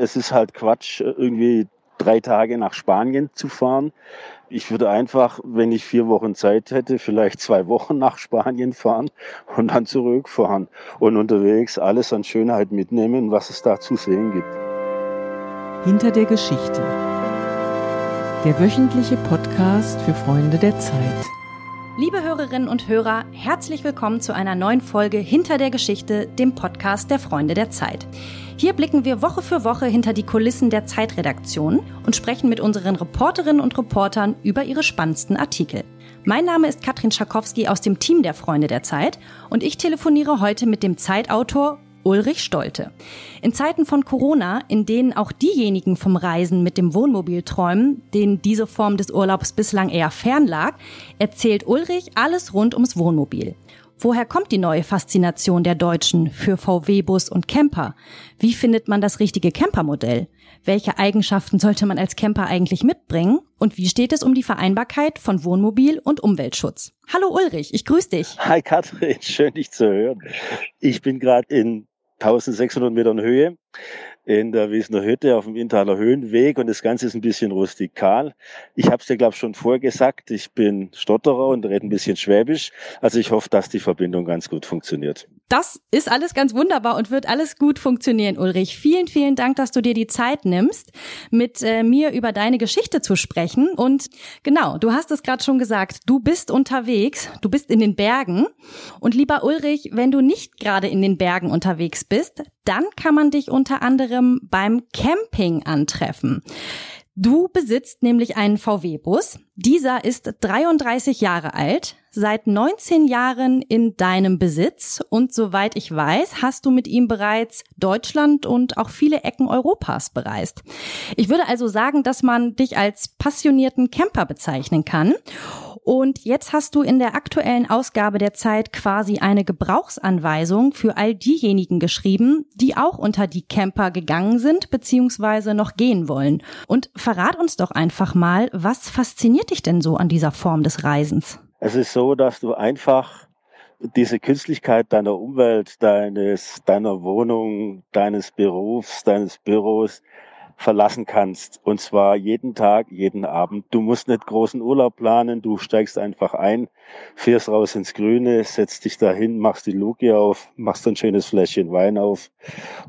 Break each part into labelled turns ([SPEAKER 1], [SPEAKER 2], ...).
[SPEAKER 1] es ist halt Quatsch, irgendwie drei Tage nach Spanien zu fahren. Ich würde einfach, wenn ich vier Wochen Zeit hätte, vielleicht zwei Wochen nach Spanien fahren und dann zurückfahren und unterwegs alles an Schönheit mitnehmen, was es da zu sehen gibt.
[SPEAKER 2] Hinter der Geschichte. Der wöchentliche Podcast für Freunde der Zeit.
[SPEAKER 3] Liebe Hörerinnen und Hörer, herzlich willkommen zu einer neuen Folge Hinter der Geschichte, dem Podcast der Freunde der Zeit. Hier blicken wir Woche für Woche hinter die Kulissen der Zeitredaktion und sprechen mit unseren Reporterinnen und Reportern über ihre spannendsten Artikel. Mein Name ist Katrin Schakowski aus dem Team der Freunde der Zeit und ich telefoniere heute mit dem Zeitautor Ulrich Stolte. In Zeiten von Corona, in denen auch diejenigen vom Reisen mit dem Wohnmobil träumen, denen diese Form des Urlaubs bislang eher fern lag, erzählt Ulrich alles rund ums Wohnmobil. Woher kommt die neue Faszination der Deutschen für VW-Bus und Camper? Wie findet man das richtige Campermodell? Welche Eigenschaften sollte man als Camper eigentlich mitbringen? Und wie steht es um die Vereinbarkeit von Wohnmobil und Umweltschutz? Hallo Ulrich, ich grüße dich.
[SPEAKER 1] Hi Katrin, schön dich zu hören. Ich bin gerade in 1600 Metern Höhe in der Wiesener Hütte auf dem Intaler Höhenweg und das Ganze ist ein bisschen rustikal. Ich habe es dir, glaube ich, schon vorgesagt, ich bin Stotterer und rede ein bisschen Schwäbisch. Also ich hoffe, dass die Verbindung ganz gut funktioniert.
[SPEAKER 3] Das ist alles ganz wunderbar und wird alles gut funktionieren, Ulrich. Vielen, vielen Dank, dass du dir die Zeit nimmst, mit äh, mir über deine Geschichte zu sprechen. Und genau, du hast es gerade schon gesagt, du bist unterwegs, du bist in den Bergen. Und lieber Ulrich, wenn du nicht gerade in den Bergen unterwegs bist, dann kann man dich unter anderem beim Camping antreffen. Du besitzt nämlich einen VW-Bus. Dieser ist 33 Jahre alt, seit 19 Jahren in deinem Besitz und soweit ich weiß, hast du mit ihm bereits Deutschland und auch viele Ecken Europas bereist. Ich würde also sagen, dass man dich als passionierten Camper bezeichnen kann. Und jetzt hast du in der aktuellen Ausgabe der Zeit quasi eine Gebrauchsanweisung für all diejenigen geschrieben, die auch unter die Camper gegangen sind bzw. noch gehen wollen. Und verrat uns doch einfach mal, was fasziniert dich denn so an dieser Form des Reisens?
[SPEAKER 1] Es ist so, dass du einfach diese Künstlichkeit deiner Umwelt, deines, deiner Wohnung, deines Berufs, deines Büros verlassen kannst. Und zwar jeden Tag, jeden Abend. Du musst nicht großen Urlaub planen, du steigst einfach ein, fährst raus ins Grüne, setzt dich dahin, machst die Luke auf, machst ein schönes Fläschchen Wein auf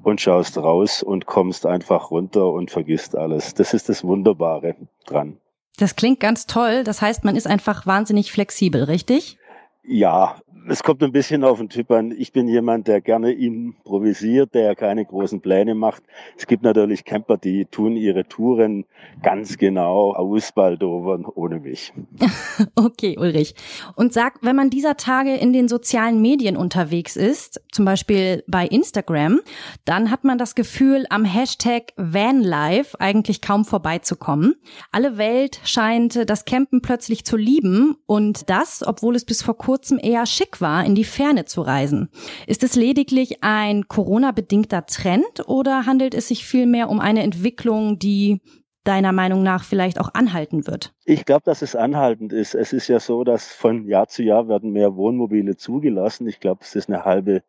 [SPEAKER 1] und schaust raus und kommst einfach runter und vergisst alles. Das ist das Wunderbare dran.
[SPEAKER 3] Das klingt ganz toll. Das heißt, man ist einfach wahnsinnig flexibel, richtig?
[SPEAKER 1] Ja, es kommt ein bisschen auf den Typ an. Ich bin jemand, der gerne improvisiert, der keine großen Pläne macht. Es gibt natürlich Camper, die tun ihre Touren ganz genau ausbaldovern ohne mich.
[SPEAKER 3] okay, Ulrich. Und sag, wenn man dieser Tage in den sozialen Medien unterwegs ist, zum Beispiel bei Instagram, dann hat man das Gefühl, am Hashtag Vanlife eigentlich kaum vorbeizukommen. Alle Welt scheint das Campen plötzlich zu lieben und das, obwohl es bis vor kurzem eher schick Weg war, in die Ferne zu reisen. Ist es lediglich ein Corona-bedingter Trend oder handelt es sich vielmehr um eine Entwicklung, die deiner Meinung nach vielleicht auch anhalten wird?
[SPEAKER 1] Ich glaube, dass es anhaltend ist. Es ist ja so, dass von Jahr zu Jahr werden mehr Wohnmobile zugelassen. Ich glaube, es ist eine halbe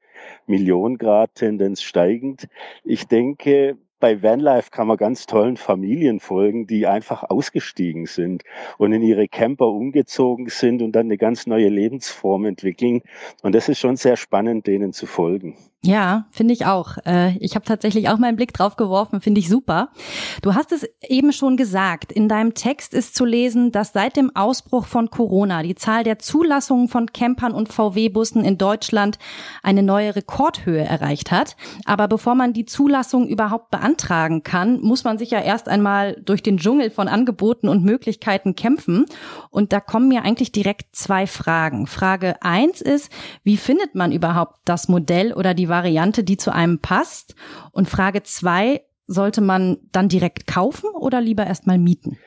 [SPEAKER 1] Million Grad Tendenz steigend. Ich denke, bei Vanlife kann man ganz tollen Familien folgen, die einfach ausgestiegen sind und in ihre Camper umgezogen sind und dann eine ganz neue Lebensform entwickeln. Und das ist schon sehr spannend, denen zu folgen.
[SPEAKER 3] Ja, finde ich auch. Äh, ich habe tatsächlich auch meinen Blick drauf geworfen, finde ich super. Du hast es eben schon gesagt, in deinem Text ist zu lesen, dass seit dem Ausbruch von Corona die Zahl der Zulassungen von Campern und VW-Bussen in Deutschland eine neue Rekordhöhe erreicht hat. Aber bevor man die Zulassung überhaupt beantragen kann, muss man sich ja erst einmal durch den Dschungel von Angeboten und Möglichkeiten kämpfen. Und da kommen mir eigentlich direkt zwei Fragen. Frage eins ist, wie findet man überhaupt das Modell oder die Variante, die zu einem passt? Und Frage zwei, sollte man dann direkt kaufen oder lieber erstmal mieten?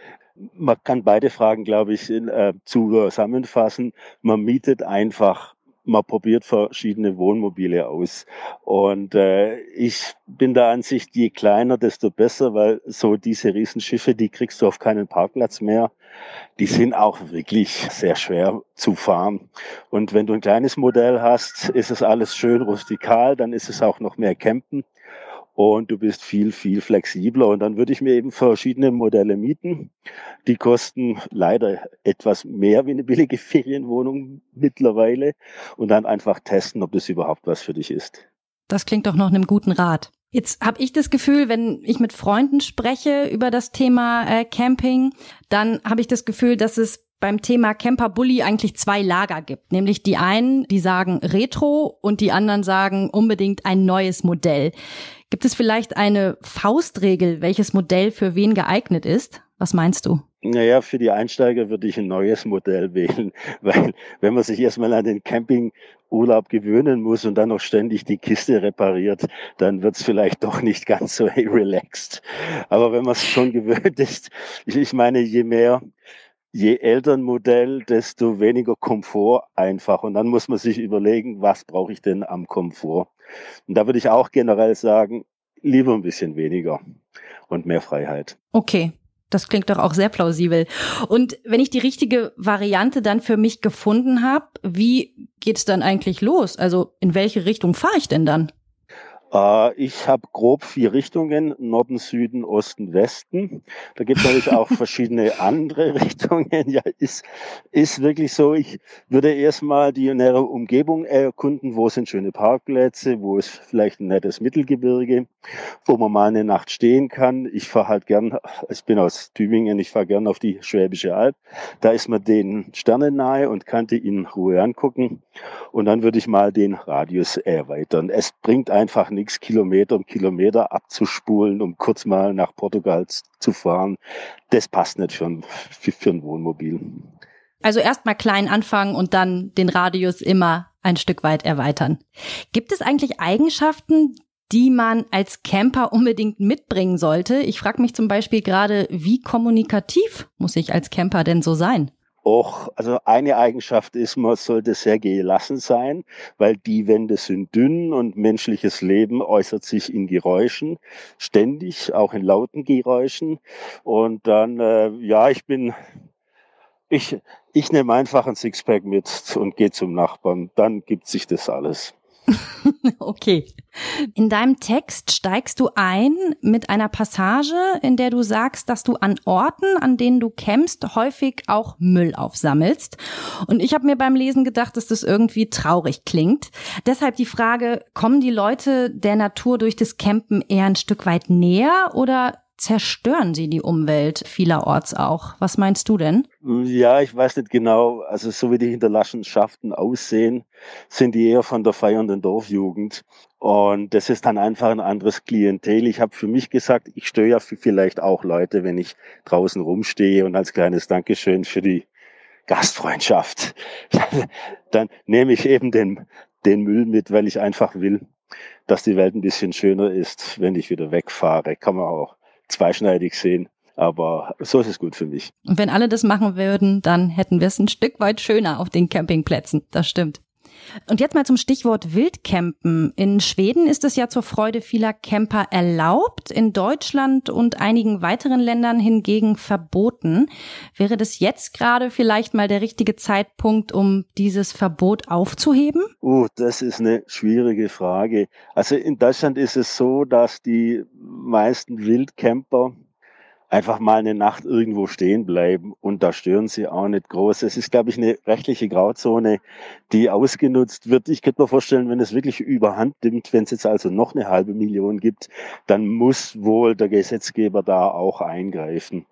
[SPEAKER 1] Man kann beide Fragen, glaube ich, äh, zusammenfassen. Man mietet einfach man probiert verschiedene Wohnmobile aus. Und äh, ich bin der Ansicht, je kleiner, desto besser, weil so diese Riesenschiffe, die kriegst du auf keinen Parkplatz mehr die sind auch wirklich sehr schwer zu fahren. Und wenn du ein kleines Modell hast, ist es alles schön rustikal, dann ist es auch noch mehr Campen. Und du bist viel, viel flexibler. Und dann würde ich mir eben verschiedene Modelle mieten. Die kosten leider etwas mehr wie eine billige Ferienwohnung mittlerweile und dann einfach testen, ob das überhaupt was für dich ist.
[SPEAKER 3] Das klingt doch noch einem guten Rat. Jetzt habe ich das Gefühl, wenn ich mit Freunden spreche über das Thema äh, Camping, dann habe ich das Gefühl, dass es beim Thema Camper Bully eigentlich zwei Lager gibt. Nämlich die einen, die sagen Retro und die anderen sagen unbedingt ein neues Modell. Gibt es vielleicht eine Faustregel, welches Modell für wen geeignet ist? Was meinst du?
[SPEAKER 1] Naja, für die Einsteiger würde ich ein neues Modell wählen, weil wenn man sich erstmal an den Campingurlaub gewöhnen muss und dann noch ständig die Kiste repariert, dann wird es vielleicht doch nicht ganz so relaxed. Aber wenn man es schon gewöhnt ist, ich, ich meine, je mehr je älter ein Modell, desto weniger Komfort einfach. Und dann muss man sich überlegen, was brauche ich denn am Komfort? Und da würde ich auch generell sagen, lieber ein bisschen weniger und mehr Freiheit.
[SPEAKER 3] Okay. Das klingt doch auch sehr plausibel. Und wenn ich die richtige Variante dann für mich gefunden habe, wie geht's dann eigentlich los? Also in welche Richtung fahre ich denn dann?
[SPEAKER 1] Äh, ich habe grob vier Richtungen, Norden, Süden, Osten, Westen. Da gibt es natürlich auch verschiedene andere Richtungen. Ja, ist, ist wirklich so. Ich würde erstmal die nähere Umgebung erkunden. Wo sind schöne Parkplätze? Wo ist vielleicht ein nettes Mittelgebirge, wo man mal eine Nacht stehen kann? Ich fahre halt gern, ich bin aus Tübingen, ich fahre gern auf die Schwäbische Alb. Da ist man den Sternen nahe und kann die in Ruhe angucken. Und dann würde ich mal den Radius erweitern. Es bringt einfach nichts, Kilometer um Kilometer abzuspulen, um kurz mal nach Portugal zu fahren. Das passt nicht für ein, für, für ein Wohnmobil.
[SPEAKER 3] Also erstmal klein anfangen und dann den Radius immer ein Stück weit erweitern. Gibt es eigentlich Eigenschaften, die man als Camper unbedingt mitbringen sollte? Ich frage mich zum Beispiel gerade, wie kommunikativ muss ich als Camper denn so sein?
[SPEAKER 1] Auch, also eine Eigenschaft ist, man sollte sehr gelassen sein, weil die Wände sind dünn und menschliches Leben äußert sich in Geräuschen, ständig, auch in lauten Geräuschen. Und dann, äh, ja, ich bin, ich, ich nehme einfach ein Sixpack mit und gehe zum Nachbarn. Dann gibt sich das alles.
[SPEAKER 3] okay. In deinem Text steigst du ein mit einer Passage, in der du sagst, dass du an Orten, an denen du campst, häufig auch Müll aufsammelst. Und ich habe mir beim Lesen gedacht, dass das irgendwie traurig klingt. Deshalb die Frage, kommen die Leute der Natur durch das Campen eher ein Stück weit näher oder zerstören sie die Umwelt vielerorts auch. Was meinst du denn?
[SPEAKER 1] Ja, ich weiß nicht genau. Also so wie die Hinterlassenschaften aussehen, sind die eher von der feiernden Dorfjugend. Und das ist dann einfach ein anderes Klientel. Ich habe für mich gesagt, ich störe ja vielleicht auch Leute, wenn ich draußen rumstehe und als kleines Dankeschön für die Gastfreundschaft, dann nehme ich eben den, den Müll mit, weil ich einfach will, dass die Welt ein bisschen schöner ist, wenn ich wieder wegfahre. Kann man auch zweischneidig sehen. Aber so ist es gut für mich.
[SPEAKER 3] Und wenn alle das machen würden, dann hätten wir es ein Stück weit schöner auf den Campingplätzen. Das stimmt. Und jetzt mal zum Stichwort Wildcampen. In Schweden ist es ja zur Freude vieler Camper erlaubt, in Deutschland und einigen weiteren Ländern hingegen verboten. Wäre das jetzt gerade vielleicht mal der richtige Zeitpunkt, um dieses Verbot aufzuheben?
[SPEAKER 1] Oh, das ist eine schwierige Frage. Also in Deutschland ist es so, dass die meisten Wildcamper einfach mal eine Nacht irgendwo stehen bleiben und da stören sie auch nicht groß. Es ist, glaube ich, eine rechtliche Grauzone, die ausgenutzt wird. Ich könnte mir vorstellen, wenn es wirklich überhand nimmt, wenn es jetzt also noch eine halbe Million gibt, dann muss wohl der Gesetzgeber da auch eingreifen.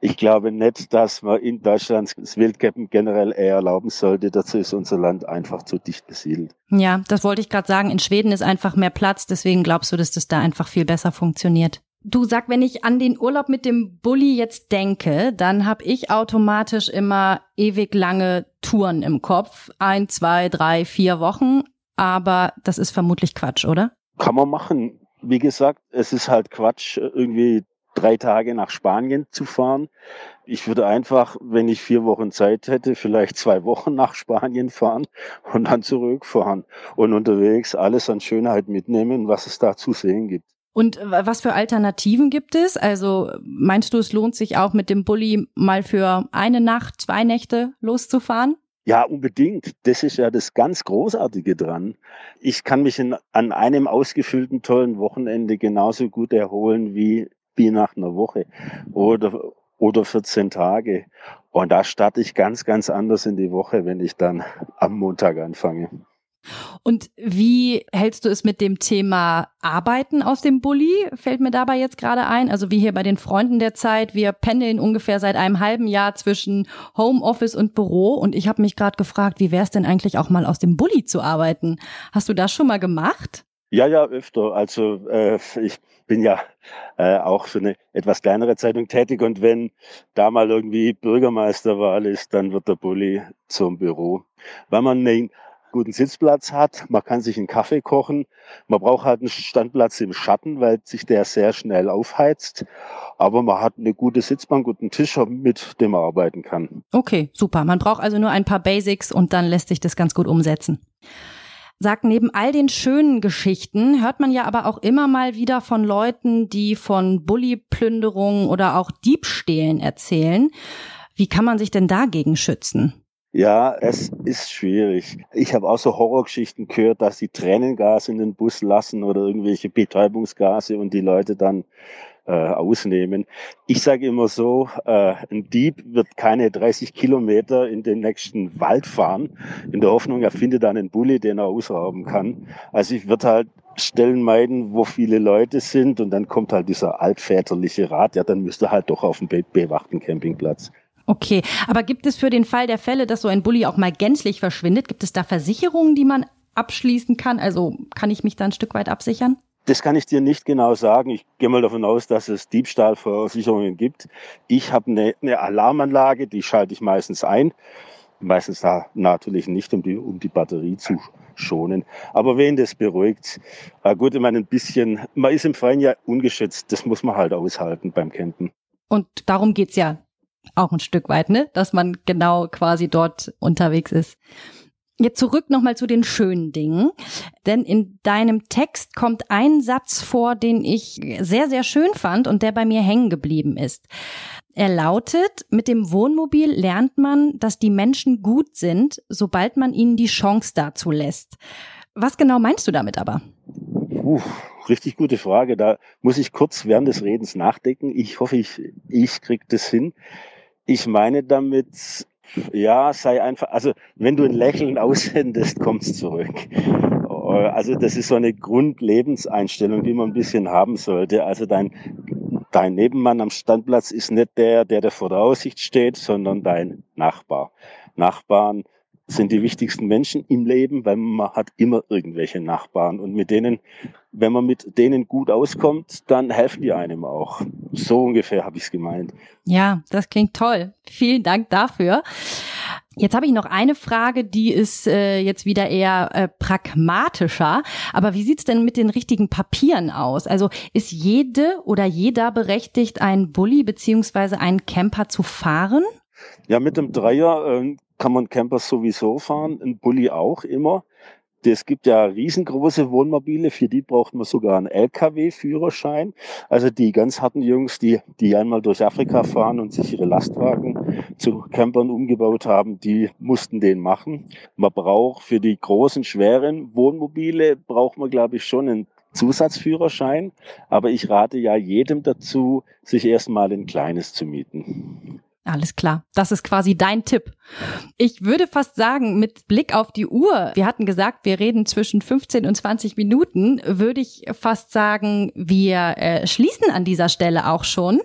[SPEAKER 1] Ich glaube nicht, dass man in Deutschland das Wildcappen generell eher erlauben sollte. Dazu ist unser Land einfach zu dicht besiedelt.
[SPEAKER 3] Ja, das wollte ich gerade sagen. In Schweden ist einfach mehr Platz. Deswegen glaubst du, dass das da einfach viel besser funktioniert? Du sag, wenn ich an den Urlaub mit dem Bulli jetzt denke, dann habe ich automatisch immer ewig lange Touren im Kopf. Ein, zwei, drei, vier Wochen. Aber das ist vermutlich Quatsch, oder?
[SPEAKER 1] Kann man machen. Wie gesagt, es ist halt Quatsch, irgendwie drei Tage nach Spanien zu fahren. Ich würde einfach, wenn ich vier Wochen Zeit hätte, vielleicht zwei Wochen nach Spanien fahren und dann zurückfahren und unterwegs alles an Schönheit mitnehmen, was es da zu sehen gibt.
[SPEAKER 3] Und was für Alternativen gibt es? Also meinst du, es lohnt sich auch mit dem Bulli mal für eine Nacht, zwei Nächte loszufahren?
[SPEAKER 1] Ja, unbedingt. Das ist ja das ganz Großartige dran. Ich kann mich in, an einem ausgefüllten, tollen Wochenende genauso gut erholen wie, wie nach einer Woche oder, oder 14 Tage. Und da starte ich ganz, ganz anders in die Woche, wenn ich dann am Montag anfange.
[SPEAKER 3] Und wie hältst du es mit dem Thema Arbeiten aus dem Bulli? Fällt mir dabei jetzt gerade ein. Also wie hier bei den Freunden der Zeit. Wir pendeln ungefähr seit einem halben Jahr zwischen Homeoffice und Büro. Und ich habe mich gerade gefragt, wie wäre es denn eigentlich auch mal aus dem Bulli zu arbeiten? Hast du das schon mal gemacht?
[SPEAKER 1] Ja, ja, öfter. Also äh, ich bin ja äh, auch für eine etwas kleinere Zeitung tätig und wenn da mal irgendwie Bürgermeisterwahl ist, dann wird der Bulli zum Büro. Weil man einen guten Sitzplatz hat. Man kann sich einen Kaffee kochen. Man braucht halt einen Standplatz im Schatten, weil sich der sehr schnell aufheizt. Aber man hat eine gute Sitzbank einen Tisch, mit dem man arbeiten kann.
[SPEAKER 3] Okay, super. Man braucht also nur ein paar Basics und dann lässt sich das ganz gut umsetzen. Sagt, neben all den schönen Geschichten hört man ja aber auch immer mal wieder von Leuten, die von Bully-Plünderungen oder auch Diebstählen erzählen. Wie kann man sich denn dagegen schützen?
[SPEAKER 1] Ja, es ist schwierig. Ich habe auch so Horrorgeschichten gehört, dass sie Tränengas in den Bus lassen oder irgendwelche Betäubungsgase und die Leute dann äh, ausnehmen. Ich sage immer so, äh, ein Dieb wird keine 30 Kilometer in den nächsten Wald fahren, in der Hoffnung, er findet dann einen Bulli, den er ausrauben kann. Also ich würde halt Stellen meiden, wo viele Leute sind und dann kommt halt dieser altväterliche Rat, ja, dann müsste halt doch auf dem bewachten Campingplatz.
[SPEAKER 3] Okay, aber gibt es für den Fall der Fälle, dass so ein Bulli auch mal gänzlich verschwindet, gibt es da Versicherungen, die man abschließen kann? Also kann ich mich da ein Stück weit absichern?
[SPEAKER 1] Das kann ich dir nicht genau sagen. Ich gehe mal davon aus, dass es Diebstahlversicherungen gibt. Ich habe eine, eine Alarmanlage, die schalte ich meistens ein. Meistens da natürlich nicht, um die, um die Batterie zu schonen. Aber wen das beruhigt, äh gut, ich meine, ein bisschen, man ist im Freien ja ungeschützt. Das muss man halt aushalten beim Campen.
[SPEAKER 3] Und darum geht's ja auch ein Stück weit, ne? Dass man genau quasi dort unterwegs ist. Jetzt zurück nochmal zu den schönen Dingen. Denn in deinem Text kommt ein Satz vor, den ich sehr, sehr schön fand und der bei mir hängen geblieben ist. Er lautet, mit dem Wohnmobil lernt man, dass die Menschen gut sind, sobald man ihnen die Chance dazu lässt. Was genau meinst du damit aber?
[SPEAKER 1] Uh, richtig gute Frage. Da muss ich kurz während des Redens nachdenken. Ich hoffe, ich, ich krieg das hin. Ich meine damit, ja, sei einfach, also wenn du ein Lächeln aussendest, kommst zurück. Also das ist so eine Grundlebenseinstellung, die man ein bisschen haben sollte. Also dein, dein Nebenmann am Standplatz ist nicht der, der, der vor der Aussicht steht, sondern dein Nachbar. Nachbarn sind die wichtigsten Menschen im Leben, weil man hat immer irgendwelche Nachbarn und mit denen, wenn man mit denen gut auskommt, dann helfen die einem auch. So ungefähr habe ich es gemeint.
[SPEAKER 3] Ja, das klingt toll. Vielen Dank dafür. Jetzt habe ich noch eine Frage, die ist äh, jetzt wieder eher äh, pragmatischer. Aber wie sieht's denn mit den richtigen Papieren aus? Also ist jede oder jeder berechtigt, einen Bulli beziehungsweise einen Camper zu fahren?
[SPEAKER 1] Ja, mit dem Dreier äh, kann man Camper sowieso fahren, ein Bulli auch immer. Es gibt ja riesengroße Wohnmobile, für die braucht man sogar einen LKW-Führerschein. Also die ganz harten Jungs, die, die einmal durch Afrika fahren und sich ihre Lastwagen zu Campern umgebaut haben, die mussten den machen. Man braucht für die großen, schweren Wohnmobile, braucht man, glaube ich, schon einen Zusatzführerschein. Aber ich rate ja jedem dazu, sich erstmal ein kleines zu mieten.
[SPEAKER 3] Alles klar. Das ist quasi dein Tipp. Ich würde fast sagen, mit Blick auf die Uhr, wir hatten gesagt, wir reden zwischen 15 und 20 Minuten, würde ich fast sagen, wir äh, schließen an dieser Stelle auch schon.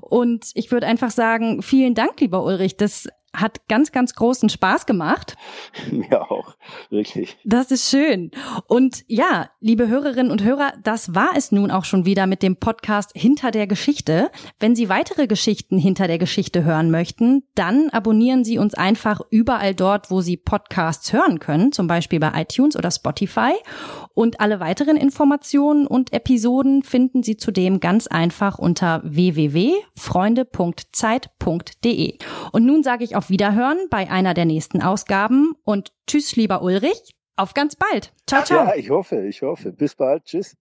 [SPEAKER 3] Und ich würde einfach sagen, vielen Dank, lieber Ulrich. Das hat ganz, ganz großen Spaß gemacht.
[SPEAKER 1] Mir auch, wirklich.
[SPEAKER 3] Das ist schön. Und ja, liebe Hörerinnen und Hörer, das war es nun auch schon wieder mit dem Podcast Hinter der Geschichte. Wenn Sie weitere Geschichten hinter der Geschichte hören möchten, dann abonnieren Sie uns einfach überall dort, wo Sie Podcasts hören können, zum Beispiel bei iTunes oder Spotify. Und alle weiteren Informationen und Episoden finden Sie zudem ganz einfach unter www.freunde.zeit.de. Und nun sage ich auf Wiederhören bei einer der nächsten Ausgaben und tschüss, lieber Ulrich. Auf ganz bald. Ciao, ciao.
[SPEAKER 1] Ja, ich hoffe, ich hoffe. Bis bald. Tschüss.